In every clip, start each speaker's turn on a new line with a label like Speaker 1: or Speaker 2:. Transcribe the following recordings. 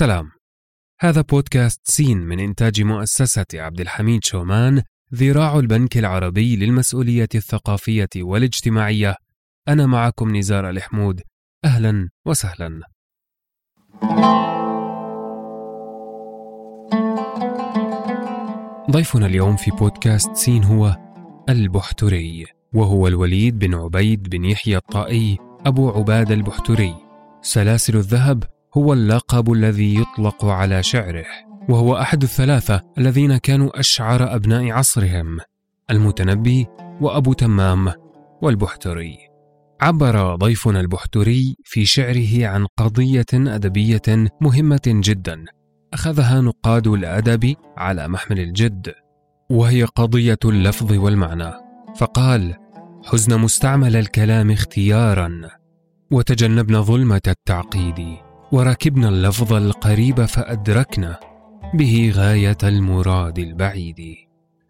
Speaker 1: سلام هذا بودكاست سين من إنتاج مؤسسة عبد الحميد شومان ذراع البنك العربي للمسؤولية الثقافية والاجتماعية. أنا معكم نزار الحمود. أهلا وسهلا. ضيفنا اليوم في بودكاست سين هو البحتري وهو الوليد بن عبيد بن يحيى الطائي أبو عباد البحتري. سلاسل الذهب هو اللقب الذي يطلق على شعره وهو أحد الثلاثة الذين كانوا أشعر أبناء عصرهم المتنبي وأبو تمام والبحتري. عبر ضيفنا البحتري في شعره عن قضية أدبية مهمة جدا أخذها نقاد الأدب على محمل الجد وهي قضية اللفظ والمعنى. فقال حزن مستعمل الكلام اختيارا وتجنبنا ظلمة التعقيد. وركبنا اللفظ القريب فأدركنا به غاية المراد البعيد.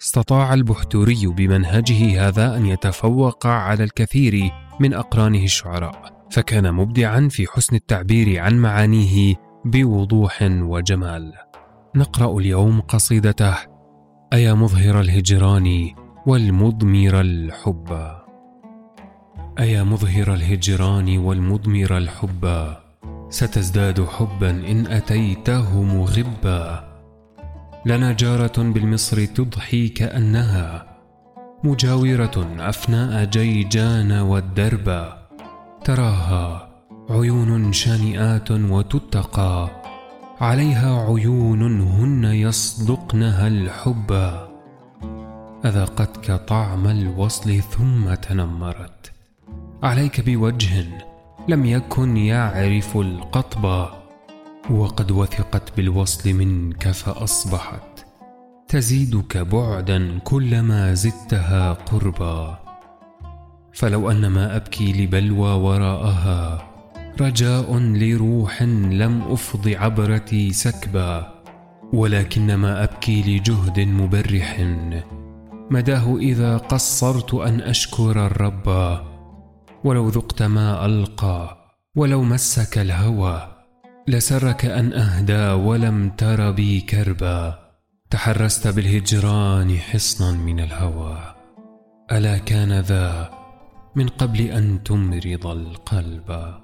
Speaker 1: استطاع البحتوري بمنهجه هذا أن يتفوق على الكثير من أقرانه الشعراء فكان مبدعا في حسن التعبير عن معانيه بوضوح وجمال. نقرأ اليوم قصيدته أيا مظهر الهجران والمضمر الحب. أيا مظهر الهجران والمضمر الحب. ستزداد حبا إن أتيته مغبا لنا جارة بالمصر تضحي كأنها مجاورة أفناء جيجان والدرب. تراها عيون شانئات وتتقى عليها عيون هن يصدقنها الحب. أذاقتك طعم الوصل ثم تنمرت. عليك بوجه لم يكن يعرف القطب وقد وثقت بالوصل منك فأصبحت. تزيدك بعدا كلما زدتها قربا. فلو أن ما أبكي لبلوى وراءها رجاء لروح لم أفض عبرتي سكبا. ولكن ما أبكي لجهد مبرح مداه إذا قصرت أن أشكر الرب. ولو ذقت ما ألقى ولو مسك الهوى لسرك أن أهدى ولم تر بي كربا. تحرست بالهجران حصنا من الهوى. ألا كان ذا من قبل أن تمرض القلب؟